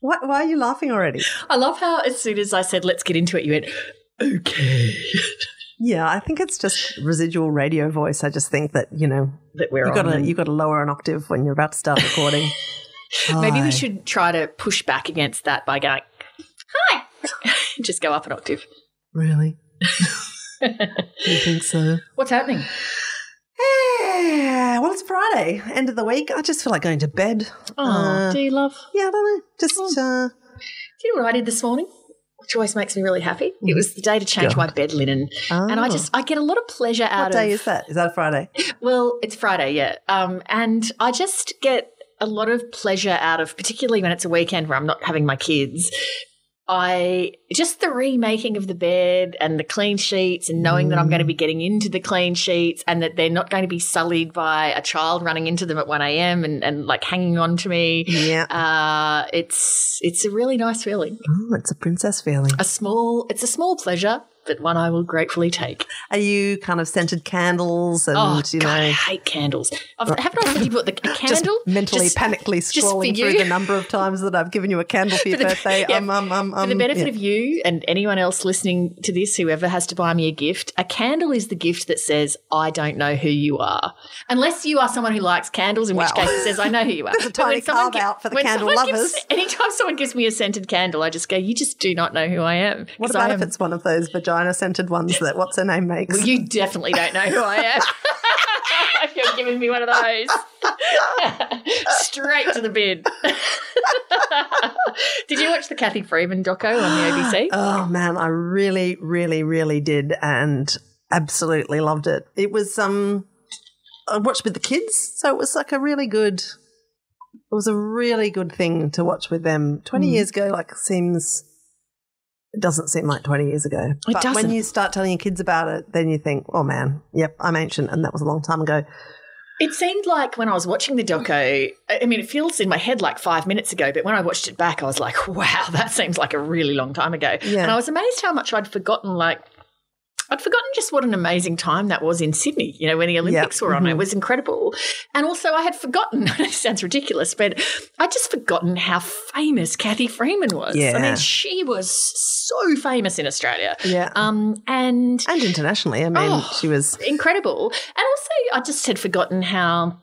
What, why are you laughing already? I love how as soon as I said let's get into it, you went okay. Yeah, I think it's just residual radio voice. I just think that you know that we're you got on to and- you got to lower an octave when you're about to start recording. Maybe we should try to push back against that by going hi. Just go up an octave. really. you think so? What's happening? Yeah, well, it's Friday, end of the week. I just feel like going to bed. Oh, Uh, do you love? yeah, I don't know. Just uh, Do you know what I did this morning? Which always makes me really happy. It was the day to change my bed linen, and I oh. just I get a lot of pleasure out of- what day is that? Is that a Friday? Well, it's Friday, yeah. Um, and I just get a lot of pleasure out of, particularly when it's a weekend where I'm not having my kids. I just the remaking of the bed and the clean sheets and knowing that I'm going to be getting into the clean sheets and that they're not going to be sullied by a child running into them at 1 a.m. and, and like hanging on to me. Yeah. Uh, it's it's a really nice feeling. Oh, it's a princess feeling. A small it's a small pleasure, but one I will gratefully take. Are you kind of scented candles and Oh, you God, I hate candles. I've, haven't I you put the a just candle? mentally Just- panically scrolling through the number of times that I've given you a candle for your For the- birthday? yeah, um, um, um, For the um, benefit yeah. of you and anyone else listening to this, whoever has to buy me a gift, a candle is the gift that says, I don't know who you are. Unless you are someone who likes candles, in which case it says, I know who you are. There's a tiny someone carve-out for the candle someone gives- anytime someone gives me a scented candle, I just go, You just do not know who I am. What about I if it's one of those vagina scented ones that what's her name makes? Well, you definitely don't know who I am. if you're giving me one of those. Straight to the bin. Did you watch the Cathy Freeman doco on the ABC? Oh man, I really, really, really did, and absolutely loved it. It was um, I watched with the kids, so it was like a really good. It was a really good thing to watch with them. Twenty Mm. years ago, like seems. It doesn't seem like 20 years ago. It but when doesn't. when you start telling your kids about it, then you think, oh man, yep, I'm ancient, and that was a long time ago. It seemed like when I was watching the doco, I mean, it feels in my head like five minutes ago, but when I watched it back, I was like, wow, that seems like a really long time ago. Yeah. And I was amazed how much I'd forgotten, like, I'd forgotten just what an amazing time that was in Sydney, you know, when the Olympics were on. Mhm. It was incredible. And also, I had forgotten, it sounds ridiculous, but I'd just forgotten how famous Cathy Freeman was. Yeah. I mean, she was so famous in Australia. Yeah. Um, and and internationally, I mean, Oh. she was. incredible. And also, I just had forgotten how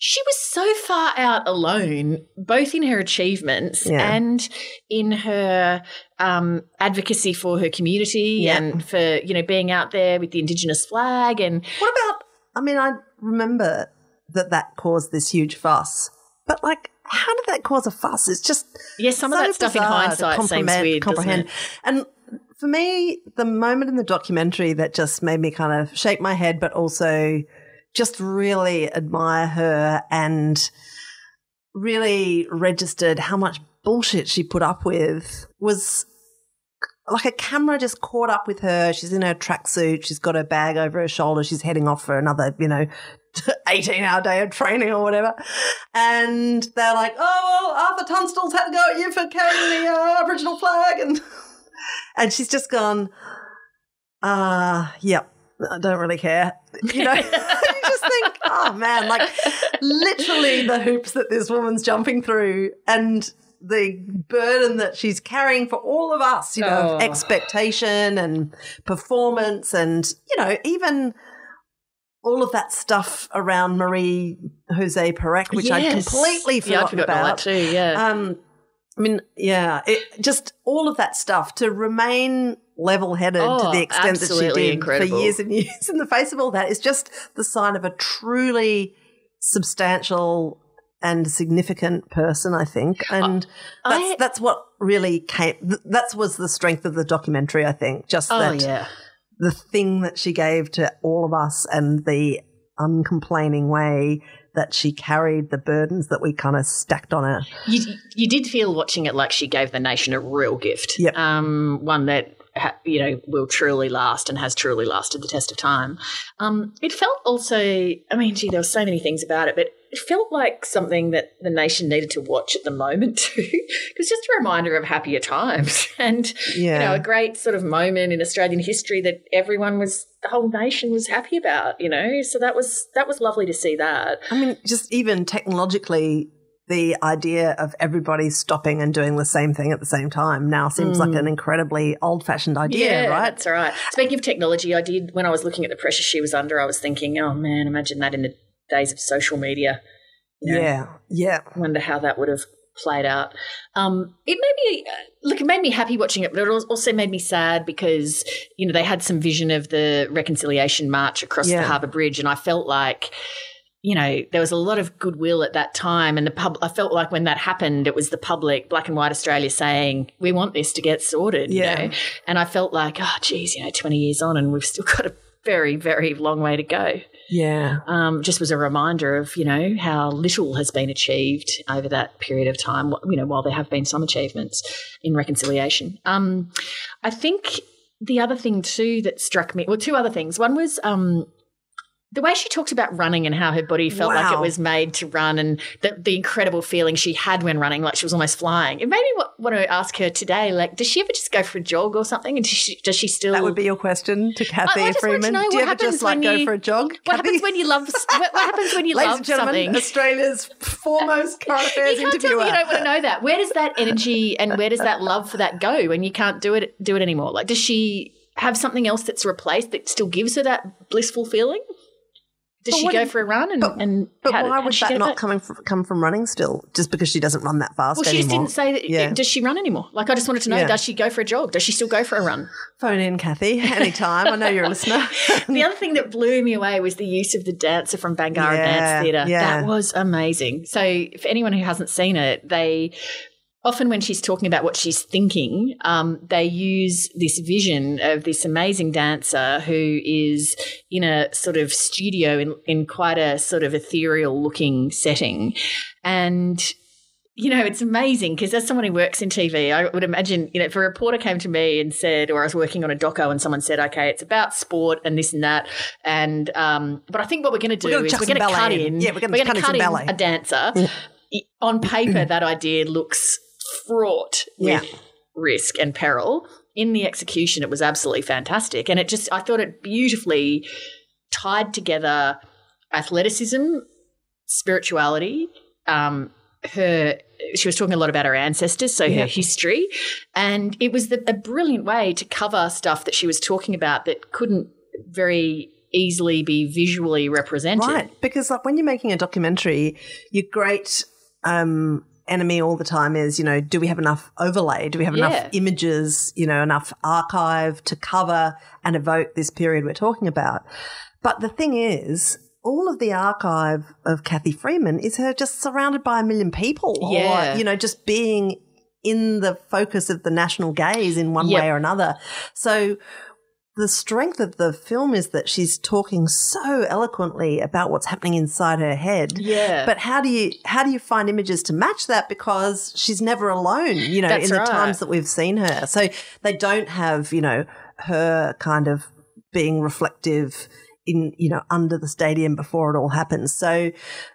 she was so far out alone, both in her achievements Yeah. and in her um, advocacy for her community Yeah. and for you know being out there with the Indigenous flag and What about? I mean, I remember that that caused this huge fuss, but like, how did that cause a fuss? It's just yes, some of that stuff in hindsight seems weird. Comprehend. And for me, the moment in the documentary that just made me kind of shake my head, but also just really admire her and really registered how much bullshit she put up with was like a camera just caught up with her. She's in her tracksuit. She's got her bag over her shoulder. She's heading off for another, you know, 18 hour day of training or whatever. And they're like, oh, well, Arthur Tunstall's had to go at you for carrying the uh, Aboriginal flag. And, and she's just gone, uh, yep, I don't really care. You know, you just think, oh man, like literally the hoops that this woman's jumping through and the burden that she's carrying for all of us, you know, of Oh. expectation and performance and, you know, even all of that stuff around Marie Jose Perec, which Yes. completely yeah, I'd forgotten forgotten about. that too. Yeah. Um, I mean, yeah, it, just all of that stuff to remain level-headed to Oh, the extent that she did incredible. for years and years in the face of all that is just the sign of a truly substantial and significant person, I think, and that's I- that's what really came. th- That was the strength of the documentary, I think. Just oh that yeah. the thing that she gave to all of us and the uncomplaining way that she carried the burdens that we kind of stacked on her. You, you did feel watching it like she gave the nation a real gift. Yep. Um, one that ha- you know will truly last and has truly lasted the test of time. Um, it felt also. I mean, gee, there were so many things about it, but it felt like something that the nation needed to watch at the moment too, because just a reminder of happier times and you know a great sort of moment in Australian history that everyone was, the whole nation was happy about. You know, so that was that was lovely to see that. I mean, just even technologically, the idea of everybody stopping and doing the same thing at the same time now seems like an incredibly old fashioned idea, Mm. yeah, right? That's right. Speaking of technology, I did when I was looking at the pressure she was under. I was thinking, oh man, imagine that in the days of social media. You know, Yeah, yeah. I wonder how that would have played out. Um, it made me look. It made me happy watching it, but it also made me sad because you know they had some vision of the reconciliation march across Yeah. the Harbour Bridge, and I felt like. You know, there was a lot of goodwill at that time, and the pub. I felt like when that happened, it was the public, Black and White Australia, saying, "We want this to get sorted." Yeah. You know? and I felt like, oh, geez, you know, twenty years on, and we've still got a very, very long way to go Yeah. um, just was a reminder of you know how little has been achieved over that period of time. You know, while there have been some achievements in reconciliation. Um, I think the other thing too that struck me, well, two other things. One was um, the way she talked about running and how her body felt like it was made to run, and the, the incredible feeling she had when running, like she was almost flying. It made me want to ask her today, like, does she ever just go for a jog or something? And does she, does she still? That would be your question to Cathy I to Freeman. Do you ever just like when go for a jog? What Cathy? happens when you love? What, what happens when you love something? Australia's foremost current affairs you can't tell me you don't want to know that. Where does that energy and where does that love for that go when you can't do it do it anymore? Like, does she have something else that's replaced that still gives her that blissful feeling? Does But she go if- for a run and but- and But how- why would she that not come from, come from running still? Just because she doesn't run that fast Well, she just didn't say that. Yeah. Does she run anymore? Like, I just wanted to know: Yeah. Does she go for a jog? Does she still go for a run? Phone in, Cathy, anytime. I know you're a listener. the other thing that blew me away was the use of the dancer from Bangarra Yeah, Dance Theatre. yeah. That was amazing. So, for anyone who hasn't seen it, they often when she's talking about what she's thinking, um, they use this vision of this amazing dancer who is in a sort of studio in, in quite a sort of ethereal looking setting. And you know, it's amazing because as someone who works in TV, I would imagine, you know, if a reporter came to me and said, or I was working on a doco and someone said, okay, it's about sport and this and that. And, um, but I think what we're going to do gonna is we're going to cut in. in, Yeah, we're gonna we're cut going in to cut in a dancer. on paper, that idea looks fraught Yeah. with risk and peril. In the execution, it was absolutely fantastic. And it just, I thought it beautifully tied together athleticism, spirituality, um, her she was talking a lot about her ancestors, so Yeah. her history, and it was the, a brilliant way to cover stuff that she was talking about that couldn't very easily be visually represented. Right, because like when you're making a documentary, your great um, enemy all the time is, you know, do we have enough overlay? Do we have Yeah. enough images? You know, enough archive to cover and evoke this period we're talking about? But the thing is. All of the archive of Cathy Freeman is her just surrounded by a million people, Yeah. or you know, just being in the focus of the national gaze in one Yep. way or another. So the strength of the film is that she's talking so eloquently about what's happening inside her head. Yeah. But how do you how do you find images to match that because she's never alone, you know, That's in the times that we've seen her. So they don't have, you know, her kind of being reflective in, you know, under the stadium before it all happens. So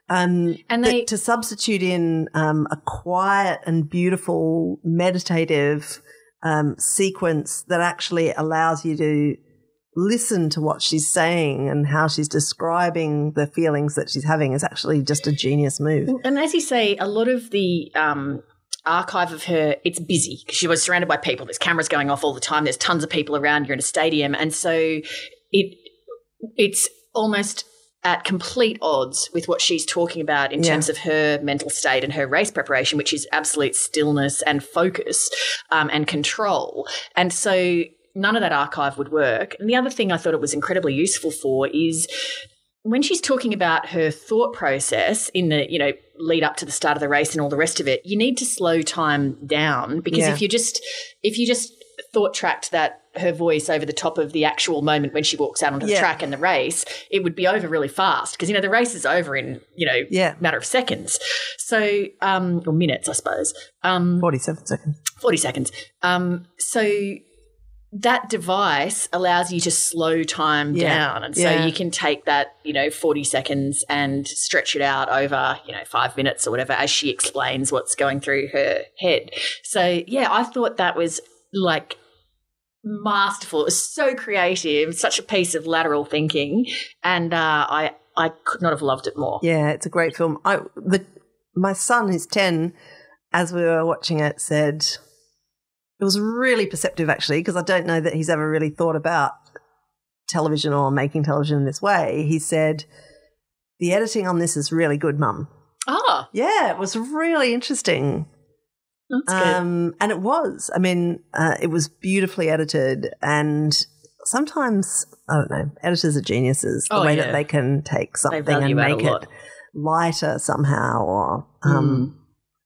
um And they- to substitute in um, a quiet and beautiful meditative um, sequence that actually allows you to listen to what she's saying and how she's describing the feelings that she's having is actually just a genius move. And as you say, a lot of the um, archive of her, it's busy 'cause she was surrounded by people. There's cameras going off all the time. There's tons of people around. You're in a stadium, and so it it's almost at complete odds with what she's talking about in Yeah. terms of her mental state and her race preparation, which is absolute stillness and focus um, and control. And so none of that archive would work. And the other thing I thought it was incredibly useful for is when she's talking about her thought process in the you know lead up to the start of the race and all the rest of it you need to slow time down because Yeah. if you just if you just thought tracked that her voice over the top of the actual moment when she walks out onto the Yeah. track and the race it would be over really fast because you know the race is over in you know Yeah. matter of seconds so um or minutes i suppose um 47 seconds. 40 seconds. Um, so that device allows you to slow time Yeah. down. And so Yeah. you can take that, you know, 40 seconds and stretch it out over, you know, five minutes or whatever as she explains what's going through her head. So, yeah, I thought that was like masterful. It was so creative, such a piece of lateral thinking. And uh, I, I could not have loved it more. Yeah, it's a great film. I the my son, who's 10, as we were watching it, said it was really perceptive actually, because I don't know that he's ever really thought about television or making television in this way. He said, The editing on this is really good, mum. Ah, Yeah, it was really interesting. Um, and it was. I mean, uh, it was beautifully edited, and sometimes I don't know. Editors are geniuses. The Oh, way yeah. that they can take something and make it lighter somehow, or um,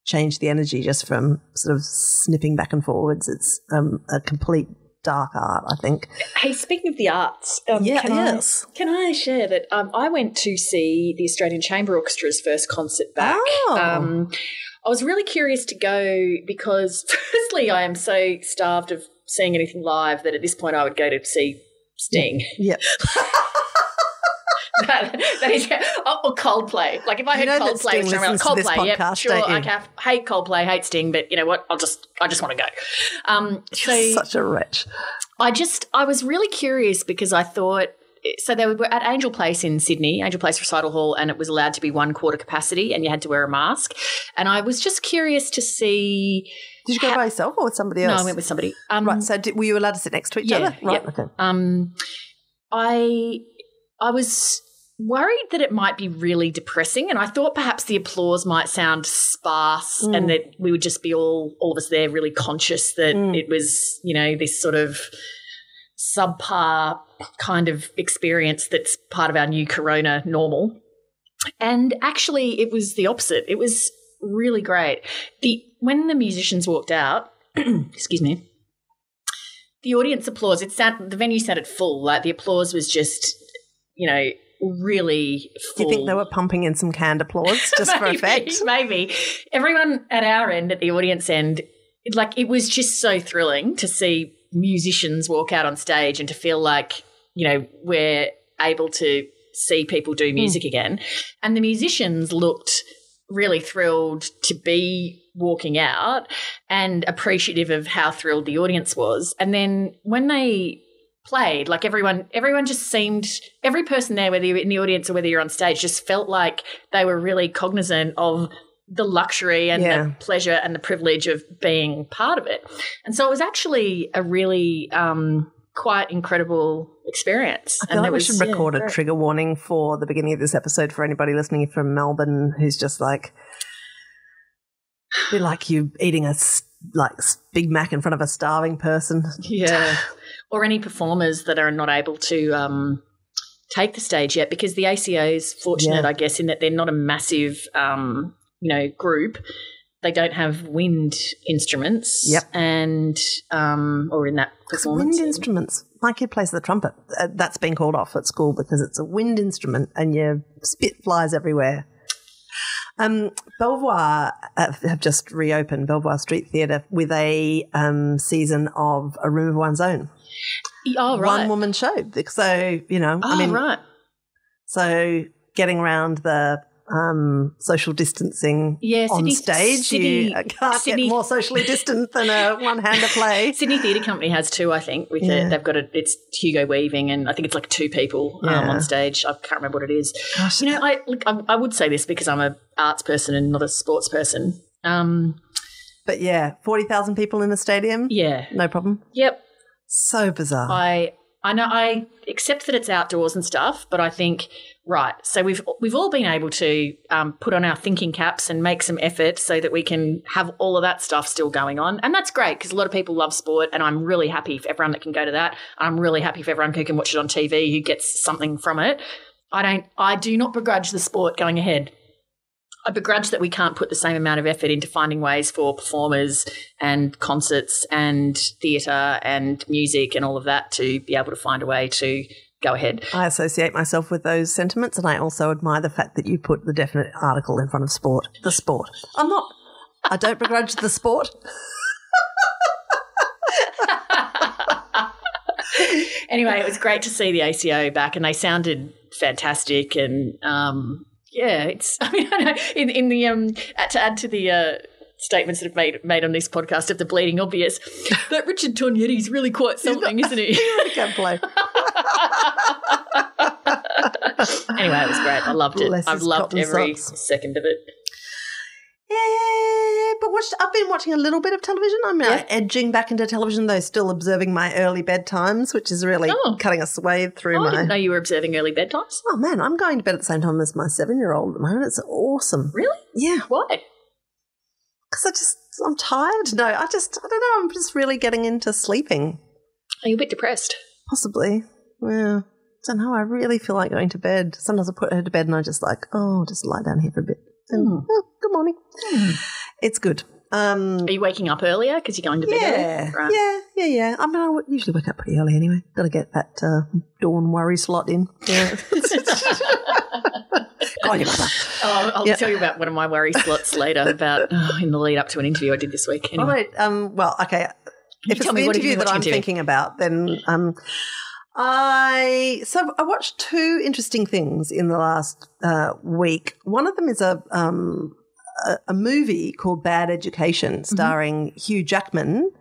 change the energy just from sort of snipping back and forwards. It's um, a complete dark art, I think. Hey, speaking of the arts, um, Yeah, can yes. I can I share that um, I went to see the Australian Chamber Orchestra's first concert back. Oh. Um, I was really curious to go because, firstly, I am so starved of seeing anything live that at this point I would go to see Sting. Yeah, that, that is, or, or Coldplay. Like if I You heard know Coldplay, Sting I'm like, listens to this Coldplay, podcast, sure, don't you? I have, hate Coldplay, hate Sting, but you know what? I'll just, I just want to go. Um, so such a wretch. I just, I was really curious because I thought, so they were at Angel Place in Sydney, Angel Place Recital Hall, and it was allowed to be one quarter capacity and you had to wear a mask. And I was just curious to see. Did you go by yourself or with somebody else? No, I went with somebody. Um, Right. So, did, were you allowed to sit next to each Yeah, other? Right. yeah. Okay. Um, I I was worried that it might be really depressing, and I thought perhaps the applause might sound sparse, Mm. and that we would just be all all of us there really conscious that Mm. it was you know this sort of subpar kind of experience that's part of our new corona normal. And actually, it was the opposite. It was really great. The when the musicians walked out, excuse me, the audience applause. It sound the venue sounded full. Like the applause was just, you know, really Do you think they were pumping in some canned applause just for effect? Maybe everyone at our end, at the audience end, like it was just so thrilling to see musicians walk out on stage and to feel like you know we're able to see people do music hmm. again. And the musicians looked really thrilled to be walking out and appreciative of how thrilled the audience was. And then when they played, like everyone everyone just seemed every person there, whether you're in the audience or whether you're on stage, just felt like they were really cognizant of the luxury and Yeah. the pleasure and the privilege of being part of it. And so it was actually a really um, quite incredible experience. I feel and like we was, should yeah, record a trigger warning for the beginning of this episode for anybody listening from Melbourne who's just like, be like you eating a like Big Mac in front of a starving person. Yeah. or any performers that are not able to um, take the stage yet because the ACO is fortunate, Yeah. I guess, in that they're not a massive, um, you know, group. They don't have wind instruments. Yep. And, um, or in that performance. wind instruments. My kid plays the trumpet. Uh, that's been called off at school because it's a wind instrument and your spit flies everywhere. Um, Belvoir uh, have just reopened Belvoir Street Theatre with a um, season of A Room of One's Own. Oh, right. One woman show. So, you know, Oh, I mean, right. so getting around the um, social distancing Yeah, on Sydney- stage, Sydney- you uh, can't Sydney- get more socially distant than a one-hander play. Sydney Theatre Company has two, I think. With Yeah. it, they've got a. It's Hugo Weaving, and I think it's like two people um, on stage. I can't remember what it is. Gosh, You know, I, look, I I would say this because I'm a arts person and not a sports person. Um, but yeah, 40,000 people in a stadium, yeah. no problem. Yep. So bizarre. I I know I accept that it's outdoors and stuff, but I think right. So we've we've all been able to um, put on our thinking caps and make some effort so that we can have all of that stuff still going on, and that's great because a lot of people love sport, and I'm really happy for everyone that can go to that. I'm really happy for everyone who can watch it on TV who gets something from it. I don't. I do not begrudge the sport going ahead. I begrudge that we can't put the same amount of effort into finding ways for performers and concerts and theatre and music and all of that to be able to find a way to go ahead. I associate myself with those sentiments, and I also admire the fact that you put the definite article in front of sport. The sport. I'm not. I don't begrudge the sport. anyway, it was great to see the ACO back, and they sounded fantastic. And um, yeah, it's. I mean, I know in in the um to add to the. Uh, Statements that have made made on this podcast of the bleeding obvious. That Richard Tognetti's really quite something, isn't he? You really can play. anyway, it was great. I loved it. Bless I've loved every socks. second of it. Yeah, but watched, I've been watching a little bit of television. I'm uh, Yeah. edging back into television, though still observing my early bedtimes, which is really Oh. cutting a swathe through Oh, I didn't know you were observing early bedtimes. Oh man, I'm going to bed at the same time as my seven year old at the moment. It's awesome. Really? Yeah, Why? because I just I'm tired. No, I just I don't know. I'm just really getting into sleeping. Are you a bit depressed? Possibly. Yeah. I don't know. I really feel like going to bed. Sometimes I put her to bed and I just like, oh, just lie down here for a bit. And, Hmm. oh, good morning. It's good. Um, Are you waking up earlier because you're going to bed yeah. Right. yeah, yeah, yeah. I mean, I usually wake up pretty early anyway. Got to get that uh, dawn worry slot in. Yeah. Go your mother. Oh, I'll Yeah. tell you about one of my worry slots later about oh, in the lead up to an interview I did this week. Anyway, um, well, okay. You if it's the me what have you interview that I'm thinking about, then um, I so I watched two interesting things in the last uh, week. One of them is a um, a, a movie called Bad Education, starring Hugh Jackman.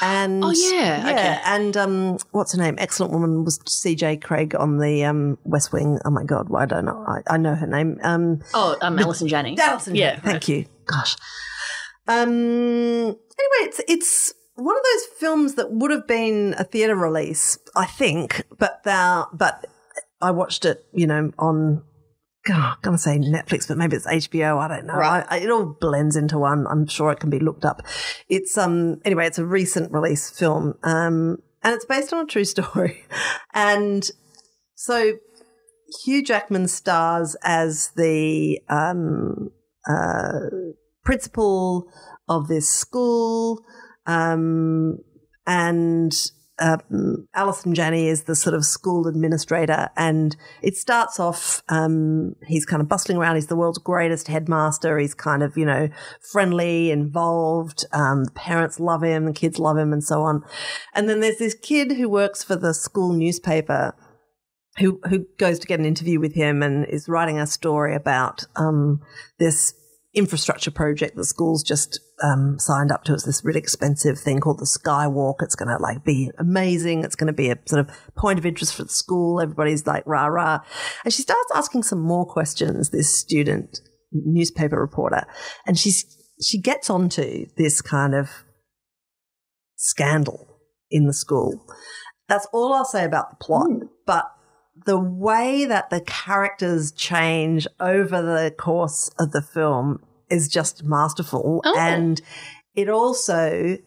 And Mm-hmm. Oh, yeah, okay. and um, what's her name? Excellent woman was C.J. Craig on the um, West Wing. Oh my God, why don't I? I know her name. Um, oh, um, Allison Janney. Allison. Yeah, thank you. Gosh. Um. Anyway, it's it's one of those films that would have been a theatre release, I think, but thou, but I watched it, you know, on. God, I'm gonna say Netflix, but maybe it's HBO. I don't know. Right. I, I, it all blends into one. I'm sure it can be looked up. It's um anyway. It's a recent release film, um, and it's based on a true story, and so Hugh Jackman stars as the um, uh, principal of this school, um, and um, Allison Janney is the sort of school administrator. And it starts off, um, he's kind of bustling around. He's the world's greatest headmaster. He's kind of, you know, friendly, involved. Um, the parents love him, the kids love him, and so on. And then there's this kid who works for the school newspaper who who goes to get an interview with him and is writing a story about um, this infrastructure project the school's just um, signed up to. It's this really expensive thing called the Skywalk. It's going to like be amazing. It's going to be a sort of point of interest for the school. Everybody's like rah rah, and she starts asking some more questions. This student newspaper reporter, and she's she gets onto this kind of scandal in the school. That's all I'll say about the plot. But the way that the characters change over the course of the film is just masterful. Oh. And it also,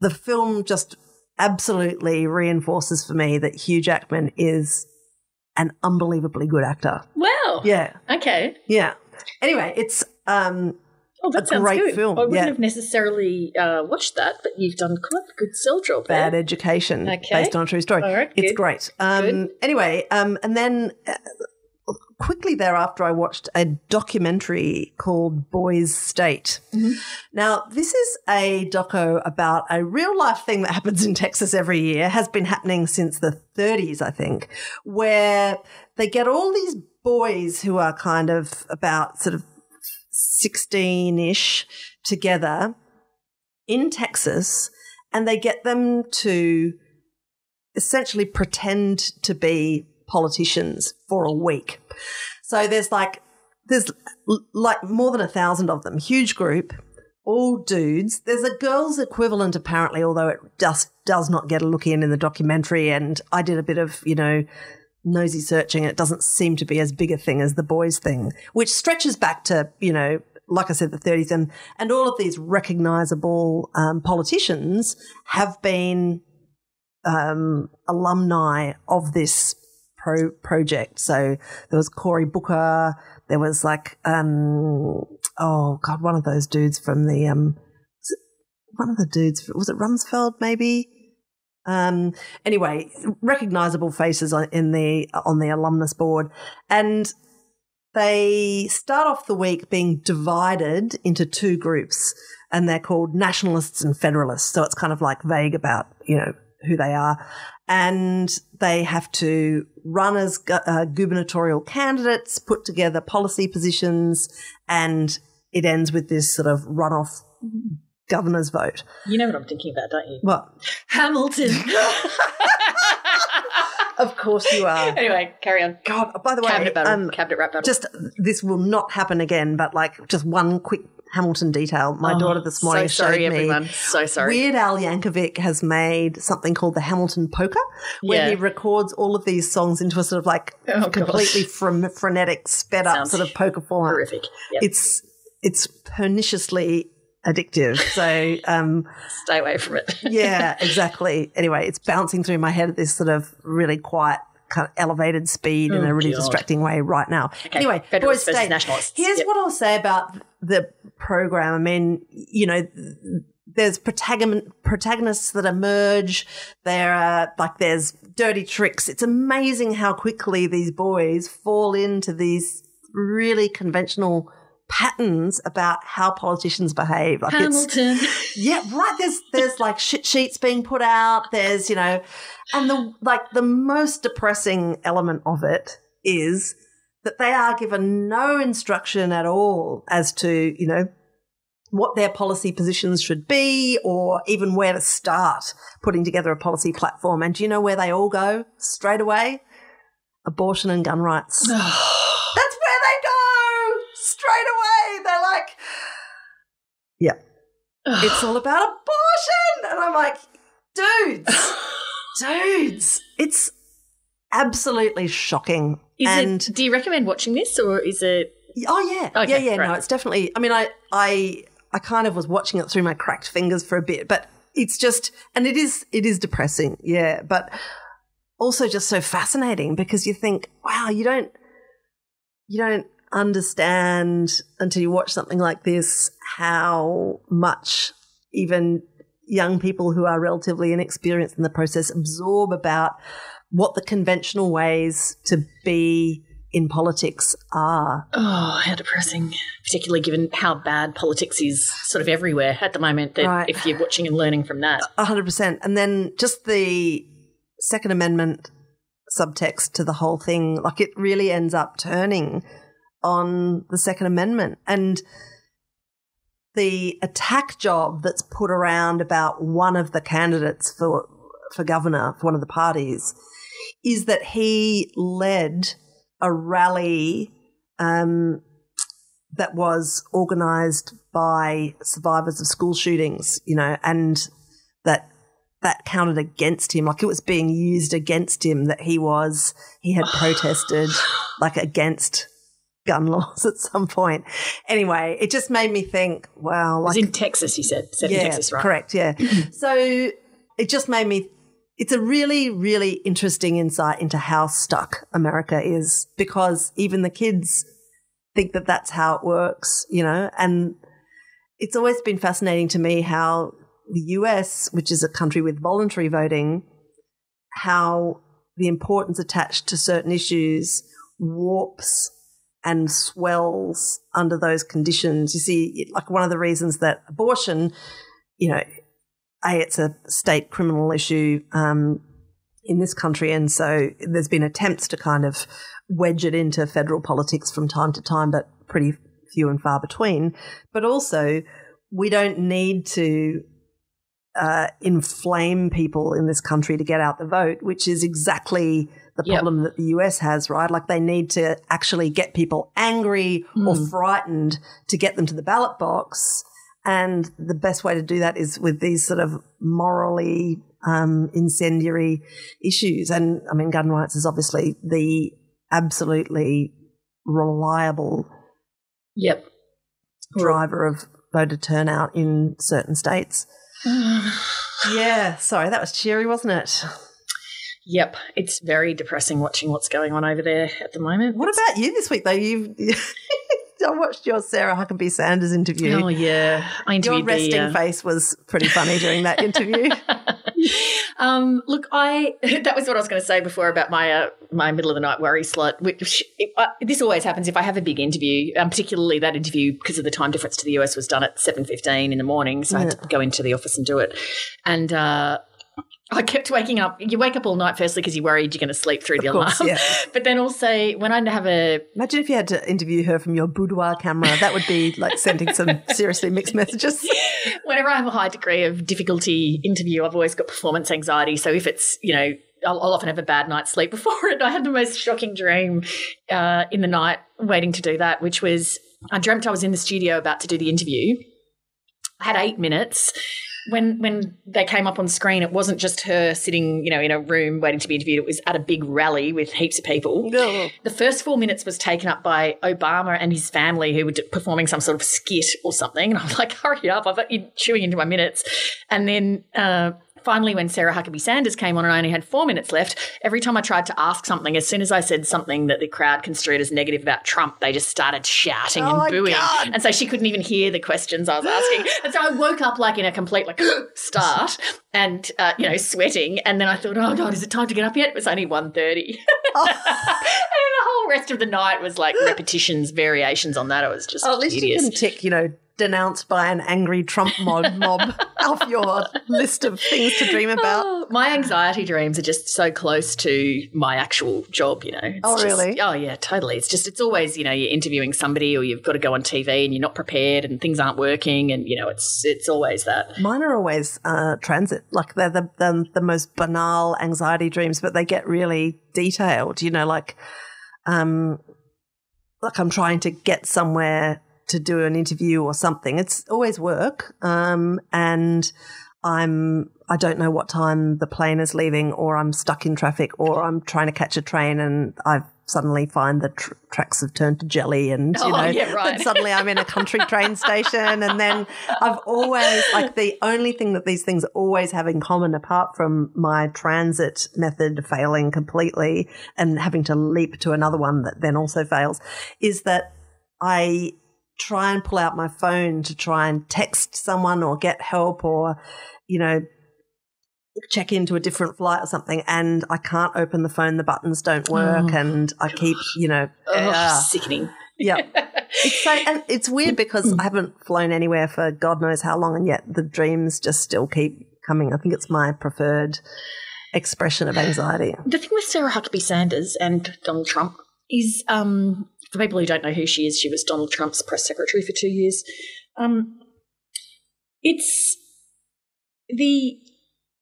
the film just absolutely reinforces for me that Hugh Jackman is an unbelievably good actor. Wow. Yeah. Okay. Yeah. Anyway, it's um Oh, that A great good. film, I wouldn't yeah. have necessarily uh, watched that, but you've done quite a good sell job there. Bad Education Okay. based on a true story. All right, it's good. great. Um, Good. Anyway, um, and then uh, quickly thereafter, I watched a documentary called Boys State. Mm-hmm. Now, this is a doco about a real life thing that happens in Texas every year, has been happening since the 30s, I think, where they get all these boys who are kind of about sort of 16 ish together in Texas and they get them to essentially pretend to be politicians for a week. So there's like, there's like more than a thousand of them, huge group, all dudes. There's a girl's equivalent apparently, although it just does not get a look in in the documentary. And I did a bit of, you know, nosy searching. It doesn't seem to be as big a thing as the boys thing, which stretches back to, you know, like I said, the 30s. And, and all of these recognizable um, politicians have been um, alumni of this pro- project. So there was Cory Booker. There was like, um, oh God, one of those dudes from the, um, one of the dudes, was it Rumsfeld maybe? Um, anyway, recognizable faces on, in the, on the alumnus board. And they start off the week being divided into two groups and they're called nationalists and federalists. So it's kind of like vague about, you know, who they are. And they have to run as gu- uh, gubernatorial candidates, put together policy positions, and it ends with this sort of runoff governor's vote. You know what I'm thinking about, don't you? What? Hamilton. Of course you are. anyway, carry on. God, by the way, Cabinet battle. um, Cabinet rap battle. just this will not happen again, but like just one quick Hamilton detail. My Oh, daughter this morning So sorry, showed me. everyone. So sorry. Weird Al Yankovic has made something called the Hamilton Polka, where Yeah. he records all of these songs into a sort of like Oh, completely frenetic, sped up Sounds sort of polka form. Horrific. Yep. It's it's perniciously addictive. So um, Stay away from it. yeah, exactly. Anyway, it's bouncing through my head at this sort of really quiet, kind of elevated speed in Oh, a really God. distracting way right now. Okay, Anyway, boys state. Here's Yep. what I'll say about the program. I mean, you know, there's protagon- protagonists that emerge. There are like there's dirty tricks. It's amazing how quickly these boys fall into these really conventional patterns about how politicians behave. Like it's Hamilton. yeah, right. There's there's like shit sheets being put out. There's you know, and the like the most depressing element of it is that they are given no instruction at all as to you know what their policy positions should be or even where to start putting together a policy platform. And do you know where they all go straight away? Abortion and gun rights. That's where they go straight away. They're like, yeah, it's all about abortion. And I'm like, dudes, dudes, it's absolutely shocking. Is and it, do you recommend watching this or is it? oh yeah, Okay, yeah, yeah. No, it's definitely. I mean, I, I, I kind of was watching it through my cracked fingers for a bit, but it's just, and it is, it is depressing. Yeah, but also just so fascinating because you think, wow, you don't, you don't understand until you watch something like this how much even young people who are relatively inexperienced in the process absorb about what the conventional ways to be in politics are. Oh, how depressing. Particularly given how bad politics is sort of everywhere at the moment. That Right. if you're watching and learning from that. A hundred percent. And then just the Second Amendment subtext to the whole thing, like it really ends up turning on the Second Amendment and the attack job that's put around about one of the candidates for for governor for one of the parties is that he led a rally um, that was organised by survivors of school shootings, you know, and that that counted against him, like it was being used against him that he was he had protested like against gun laws at some point. Anyway, it just made me think, wow, like in Texas, you said. Said in Texas, right? Correct, yeah. so it just made me it's a really, really interesting insight into how stuck America is because even the kids think that that's how it works, you know, and it's always been fascinating to me how the US, which is a country with voluntary voting, how the importance attached to certain issues warps and swells under those conditions. You see, like one of the reasons that abortion, you know, a it's a state criminal issue um, in this country, and so there's been attempts to kind of wedge it into federal politics from time to time, but pretty few and far between. But also, we don't need to uh, inflame people in this country to get out the vote, which is exactly the Yep. problem that the US has, right? Like they need to actually get people angry or Mm. frightened to get them to the ballot box. And the best way to do that is with these sort of morally um, incendiary issues. And I mean, gun rights is obviously the absolutely reliable Yep. driver of voter turnout in certain states. Yeah, sorry, that was cheery, wasn't it? Yep. It's very depressing watching what's going on over there at the moment. What about you this week, though? You've I watched your Sarah Huckabee Sanders interview. Oh, yeah. I your resting the, uh, face was pretty funny during that interview. um, look, I that was what I was going to say before about my uh, my middle of the night worry slot. Which uh, this always happens if I have a big interview, um, particularly that interview because of the time difference to the US was done at seven fifteen in the morning, so I had to go into the office and do it. And uh, I kept waking up. You wake up all night firstly because you're worried you're going to sleep through the course, alarm, yeah. but then also when I have a Imagine if you had to interview her from your boudoir camera. That would be like sending some seriously mixed messages. whenever I have a high degree of difficulty interview, I've always got performance anxiety. So if it's, you know, I'll, I'll often have a bad night's sleep before it. I had the most shocking dream uh, in the night waiting to do that, which was I dreamt I was in the studio about to do the interview. I had eight minutes. When when they came up on screen, it wasn't just her sitting, you know, in a room waiting to be interviewed. It was at a big rally with heaps of people. No. The first four minutes was taken up by Obama and his family, who were performing some sort of skit or something. And I'm like, hurry up! I've got you chewing into my minutes. And then uh, finally, when Sarah Huckabee Sanders came on and I only had four minutes left, every time I tried to ask something, as soon as I said something that the crowd construed as negative about Trump, they just started shouting Oh and booing. God. And so she couldn't even hear the questions I was asking. and so I woke up like in a complete like start and uh, you know sweating. And then I thought, oh God, is it time to get up yet? It was only 1.30. Oh. and the whole rest of the night was like repetitions, variations on that. It was just Oh, at least hideous. you can tick, you know, denounced by an angry Trump mob, mob off your list of things to dream about. Oh, my anxiety dreams are just so close to my actual job, you know. It's Oh, just- really? Oh, yeah, totally. It's just, it's always, you know, you're interviewing somebody or you've got to go on TV and you're not prepared and things aren't working and, you know, it's it's always that. Mine are always uh, transit. Like they're the, the the most banal anxiety dreams, but they get really detailed. You know, like um, like I'm trying to get somewhere to do an interview or something. It's always work, um, and I'm I don't know what time the plane is leaving, or I'm stuck in traffic, or I'm trying to catch a train and I suddenly find the tr- tracks have turned to jelly, and you Oh, know, yeah, right. suddenly I'm in a country train station, and then I've always like the only thing that these things always have in common, apart from my transit method failing completely and having to leap to another one that then also fails, is that I try and pull out my phone to try and text someone or get help or, you know, check into a different flight or something and I can't open the phone, the buttons don't work Oh, and I keep, you know, Ugh, ah, sickening. yeah. It's so, and it's weird because I haven't flown anywhere for God knows how long and yet the dreams just still keep coming. I think it's my preferred expression of anxiety. The thing with Sarah Huckabee Sanders and Donald Trump is, um, for people who don't know who she is, she was Donald Trump's press secretary for two years. Um, it's the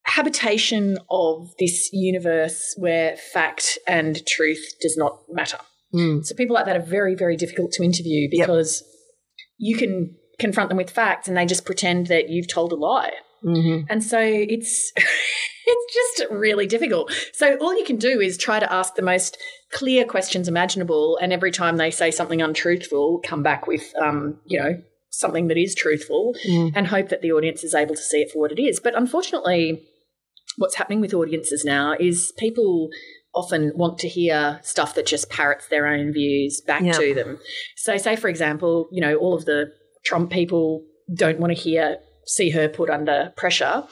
habitation of this universe where fact and truth does not matter. Mm. So people like that are very, very difficult to interview Yep. because you can confront them with facts and they just pretend that you've told a lie. Hmm And so it's it's just really difficult. So all you can do is try to ask the most clear questions imaginable, and every time they say something untruthful, come back with um, you know something that is truthful, Mm. and hope that the audience is able to see it for what it is. But unfortunately, what's happening with audiences now is people often want to hear stuff that just parrots their own views back Yeah. to them. So, say for example, you know, all of the Trump people don't want to hear see her put under pressure.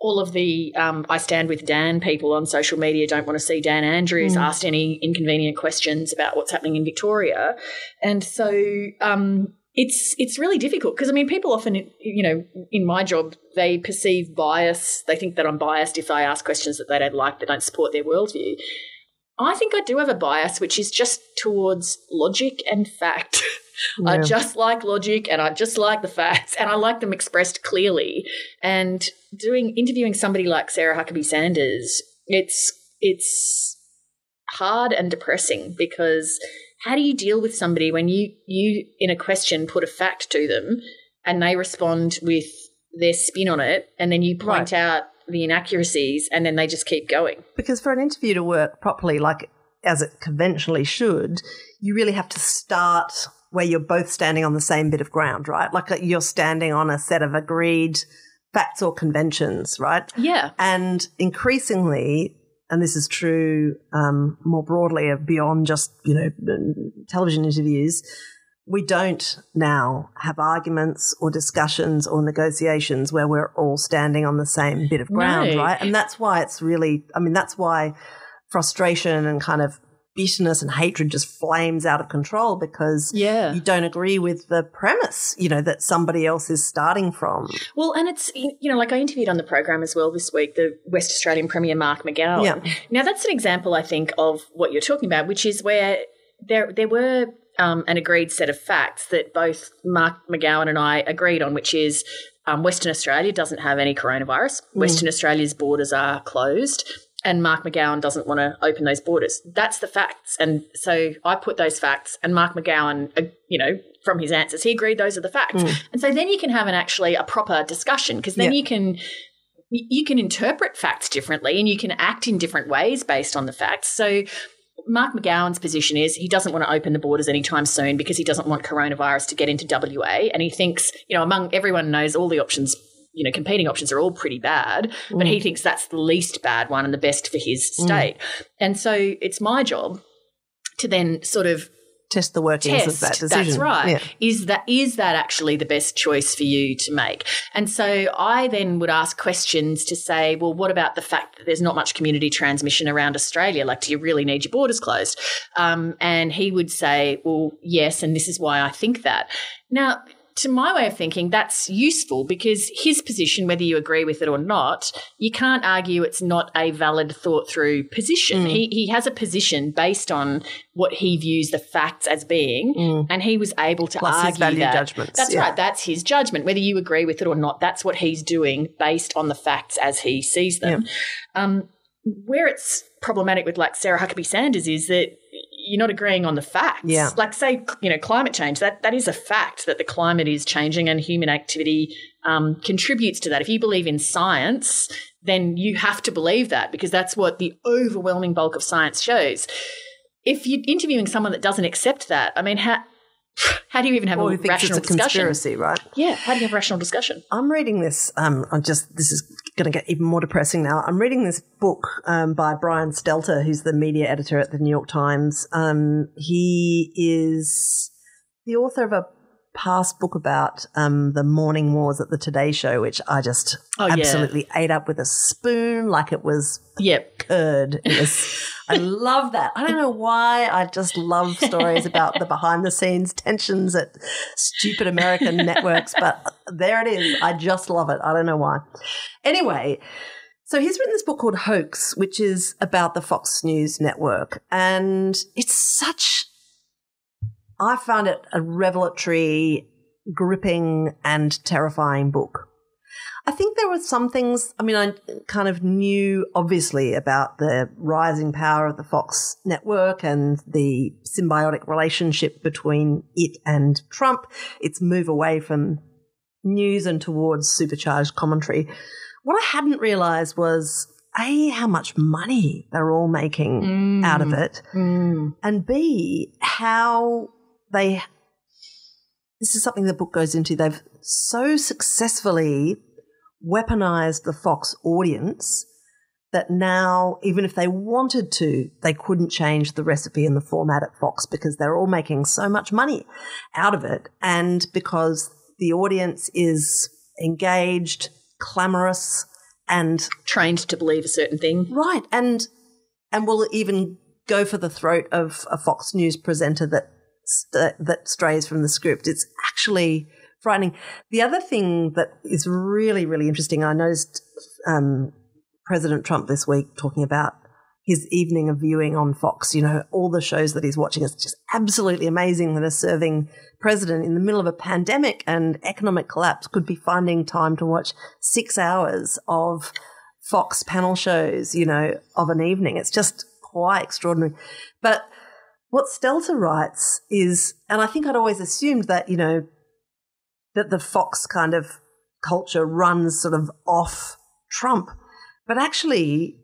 All of the um, I stand with Dan people on social media don't want to see Dan Andrews Mm. asked any inconvenient questions about what's happening in Victoria, and so um, it's it's really difficult because I mean people often you know in my job they perceive bias they think that I'm biased if I ask questions that they don't like that don't support their worldview. I think I do have a bias which is just towards logic and fact. I just like logic and I just like the facts and I like them expressed clearly. And doing interviewing somebody like Sarah Huckabee Sanders, it's it's hard and depressing because how do you deal with somebody when you you in a question put a fact to them and they respond with their spin on it and then you point Right. out the inaccuracies and then they just keep going. Because for an interview to work properly, like as it conventionally should, you really have to start where you're both standing on the same bit of ground, right? Like uh, you're standing on a set of agreed facts or conventions, right? Yeah. And increasingly, and this is true um, more broadly beyond just you know television interviews, we don't now have arguments or discussions or negotiations where we're all standing on the same bit of ground, No. right? And that's why it's really, I mean, that's why frustration and kind of bitterness and hatred just flames out of control because Yeah. you don't agree with the premise, you know, that somebody else is starting from. Well, and it's, you know, like I interviewed on the program as well this week, the West Australian Premier Mark McGowan. Yeah. Now, that's an example, I think, of what you're talking about, which is where there, there were um, an agreed set of facts that both Mark McGowan and I agreed on, which is um, Western Australia doesn't have any coronavirus. Western Australia's borders are closed. And Mark McGowan doesn't want to open those borders. That's the facts. And so I put those facts, and Mark McGowan, uh, you know, from his answers. He agreed those are the facts. Mm. And so then you can have an actually a proper discussion because then Yeah. you can you can interpret facts differently and you can act in different ways based on the facts. So Mark McGowan's position is he doesn't want to open the borders anytime soon because he doesn't want coronavirus to get into WA. And he thinks, you know, among everyone knows all the options, you know, competing options are all pretty bad, but he thinks that's the least bad one and the best for his state. And so it's my job to then sort of Test the workings test. of that decision. That's right. Yeah. Is that is that actually the best choice for you to make? And so I then would ask questions to say, well, what about the fact that there's not much community transmission around Australia? Like, do you really need your borders closed? Um, and he would say, well, yes, and this is why I think that. Now. To my way of thinking, that's useful because his position, whether you agree with it or not, you can't argue it's not a valid, thought through position. Mm. He, he has a position based on what he views the facts as being, Mm. and he was able to Plus argue value that. judgments, That's yeah. right. That's his judgment. Whether you agree with it or not, that's what he's doing based on the facts as he sees them. Um, where it's problematic with like Sarah Huckabee Sanders is that you're not agreeing on the facts. Yeah. Like say, you know, climate change. That that is a fact that the climate is changing and human activity um, contributes to that. If you believe in science, then you have to believe that because that's what the overwhelming bulk of science shows. If you're interviewing someone that doesn't accept that, I mean, how how do you even have Or a rational it's a discussion? conspiracy, right? Yeah, how do you have a rational discussion? I'm reading this. Um, I'm just this is going to get even more depressing now. I'm reading this book um, by Brian Stelter, who's the media editor at the New York Times. Um, he is the author of a past book about um, the morning wars at the Today Show, which I just Oh, yeah. absolutely ate up with a spoon like it was Yep. curd. It was, I love that. I don't know why. I just love stories about the behind the scenes tensions at stupid American networks, but there it is. I just love it. I don't know why. Anyway, so he's written this book called Hoax, which is about the Fox News network. And it's such, I found it a revelatory, gripping, and terrifying book. I think there were some things, I mean, I kind of knew obviously about the rising power of the Fox network and the symbiotic relationship between it and Trump, its move away from news and towards supercharged commentary. What I hadn't realized was A, how much money they're all making out of it, Mm. and B, how they. This is something the book goes into. They've so successfully weaponized the Fox audience that now, even if they wanted to, they couldn't change the recipe and the format at Fox because they're all making so much money out of it. And because the audience is engaged, clamorous, and Trained to believe a certain thing. Right, and and will even go for the throat of a Fox News presenter that st- that strays from the script. It's actually frightening. The other thing that is really really interesting, I noticed um, President Trump this week talking about his evening of viewing on Fox. You know, all the shows that he's watching is just absolutely amazing that a serving president in the middle of a pandemic and economic collapse could be finding time to watch six hours of Fox panel shows, you know, of an evening. It's just quite extraordinary. But what Stelter writes is, and I think I'd always assumed that, you know, that the Fox kind of culture runs sort of off Trump. But actually,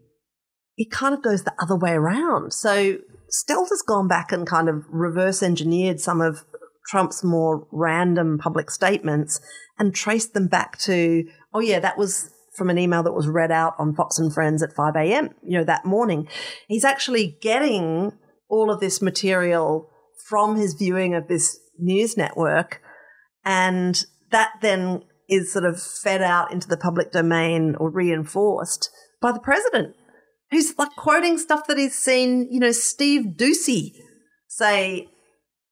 it kind of goes the other way around. So Stelter's gone back and kind of reverse engineered some of Trump's more random public statements and traced them back to, oh, yeah, that was from an email that was read out on Fox and Friends at 5 a.m., you know, that morning. He's actually getting all of this material from his viewing of this news network. And that then is sort of fed out into the public domain or reinforced by the president, who's like quoting stuff that he's seen, you know, Steve Doocy say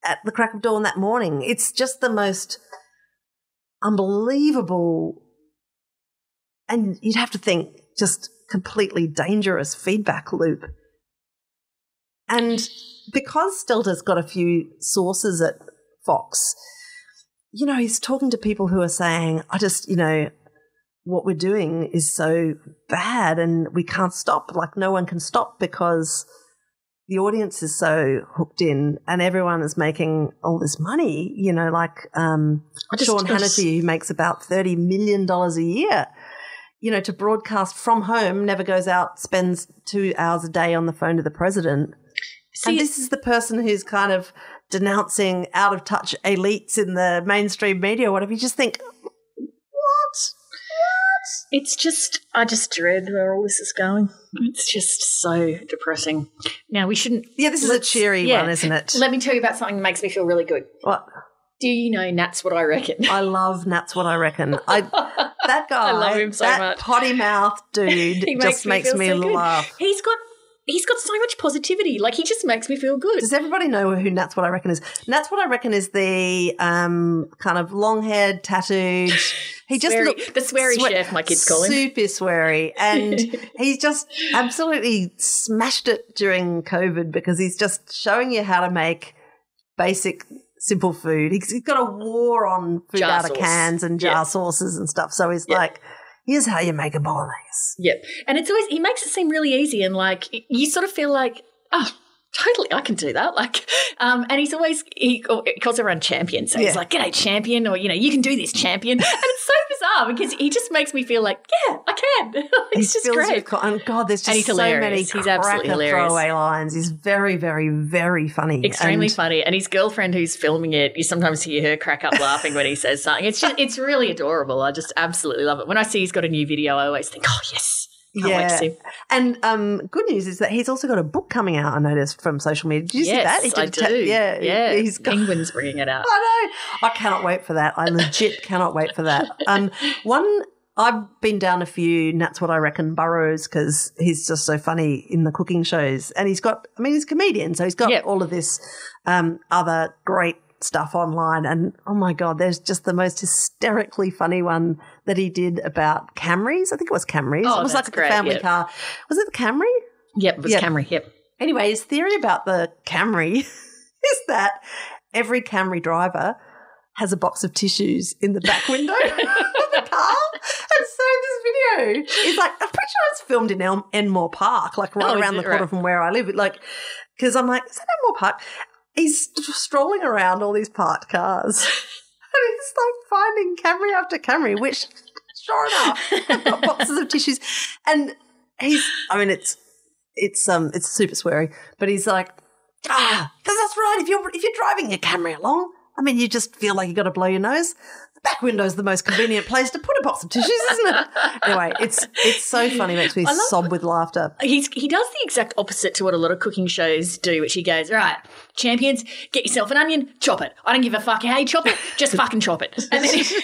at the crack of dawn that morning. It's just the most unbelievable, and you'd have to think just completely dangerous feedback loop. And because Stelter's got a few sources at Fox, you know, he's talking to people who are saying, I just, you know, what we're doing is so bad and we can't stop. Like, no one can stop because the audience is so hooked in and everyone is making all this money, you know, like um, just- Sean Hannity, who makes about $30 million a year, you know, to broadcast from home, never goes out, spends two hours a day on the phone to the president. See, and this is the person who's kind of denouncing out of touch elites in the mainstream media or whatever. You just think, what? What? It's just, I just dread where all this is going. It's just so depressing. Now, we shouldn't. Yeah, this is a cheery yeah. one, isn't it? Let me tell you about something that makes me feel really good. What? Do you know Nat's what I reckon? I love Nat's what I reckon. I that guy, I love him so that much. potty mouth dude, He just makes feel me, so good. laugh. He's got he's got so much positivity. Like he just makes me feel good. Does everybody know who Nat's what I reckon is? Nat's what I reckon is the um, kind of long haired, tattooed. He just Sweary- look the sweary chef, my kids call him. Super sweary, and he's just absolutely smashed it during COVID because he's just showing you how to make basic. Simple food. He's, he's got a war on food Jar out of cans and jar Yeah. sauces and stuff. So he's Yeah. like, "Here's how you make a bolognese." Yep. And it's always he makes it seem really easy and like you sort of feel like, oh, totally, I can do that. Like, um, and he's always he, he calls everyone champion. So Yeah. he's like, "G'day, champion," or you know, you can do this, champion. And it's so bizarre because he just makes me feel like, yeah, I can. he's just fills great. with co- and God, there's just so many. He's absolutely hilarious. throwaway lines. He's very, very, very funny. Extremely And- funny, and his girlfriend who's filming it, you sometimes hear her crack up laughing when he says something. It's just, it's really adorable. I just absolutely love it. When I see he's got a new video, I always think, oh yes, can't Yeah. And um, good news is that he's also got a book coming out. I noticed from social media. Did you see that? yes, I did do. ta- yeah, yeah. He's got. Penguin's bringing it out. I know. I cannot wait for that. I legit cannot wait for that. Um, one. I've been down a few, and that's what I reckon, Burrows, because he's just so funny in the cooking shows. And he's got, I mean, he's a comedian, so he's got Yep. all of this um, other great stuff online. And oh my God, there's just the most hysterically funny one that he did about Camrys. I think it was Camrys. Oh, it was like great, a family yep. car. Was it the Camry? Yep, it was Yep. Camry. Yep. Anyway, his theory about the Camry is that every Camry driver has a box of tissues in the back window of the car. And so this video is like, I'm pretty sure it's filmed in El- Enmore Park, like right Oh, around the corner Right. from where I live. Like, because I'm like, is that Enmore Park? He's strolling around all these parked cars. He's like finding Camry after Camry, which, sure enough, I've got boxes of tissues. And he's, I mean, it's, it's um it's super sweary, but he's like, ah, because that's right. If you're if you're driving your Camry along, I mean, you just feel like you got to blow your nose. Back window's the most convenient place to put a box of tissues, isn't it? anyway, it's it's so funny, it makes me sob with laughter. He's he does the exact opposite to what a lot of cooking shows do, which he goes, right, champions, get yourself an onion, chop it. I don't give a fuck how you chop it, just fucking chop it. And then just,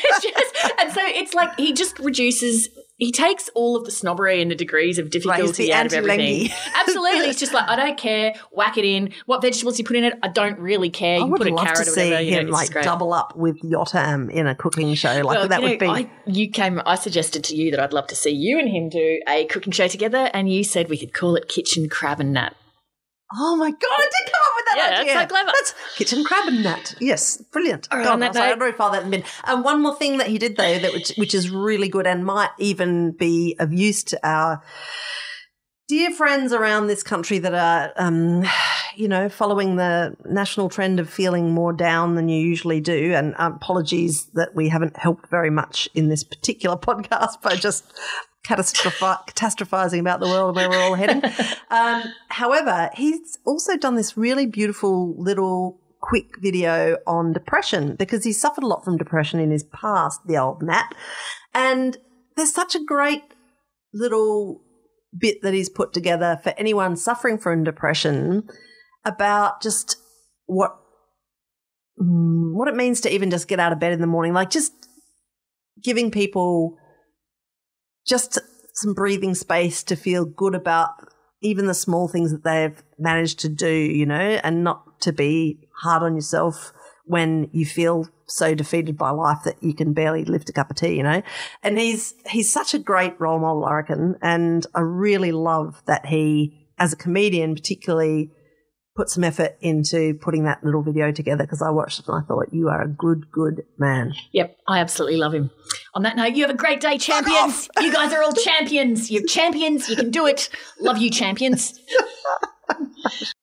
and so it's like he just reduces. He takes all of the snobbery and the degrees of difficulty out of everything. Absolutely, it's just like I don't care. Whack it in. What vegetables you put in it, I don't really care. You I would put a love carrot to see whatever. you know, him like double up with Yotam in a cooking show. Like Well, that you would be. I, you came. I suggested to you that I'd love to see you and him do a cooking show together, and you said we could call it Kitchen Crab and Nat. Oh my god! I did come up with that Yeah, that's idea. so clever. That's kitchen crab and nut. Yes, brilliant. All right, God, on that note- I'd already filed that in bin. And one more thing that he did though, that which, which is really good and might even be of use to our dear friends around this country that are, um, you know, following the national trend of feeling more down than you usually do. And um, apologies that we haven't helped very much in this particular podcast by just catastrophizing about the world where we're all heading. um, however, he's also done this really beautiful little quick video on depression because he suffered a lot from depression in his past, the old Nat. And there's such a great little bit that he's put together for anyone suffering from depression about just what mm, what it means to even just get out of bed in the morning like just giving people just some breathing space to feel good about even the small things that they've managed to do you know and not to be hard on yourself when you feel so defeated by life that you can barely lift a cup of tea, you know? And he's he's such a great role model, I reckon. And I really love that he, as a comedian, particularly put some effort into putting that little video together because I watched it and I thought, you are a good, good man. Yep, I absolutely love him. On that note, you have a great day, champions. You guys are all champions. You're champions. You can do it. Love you, champions.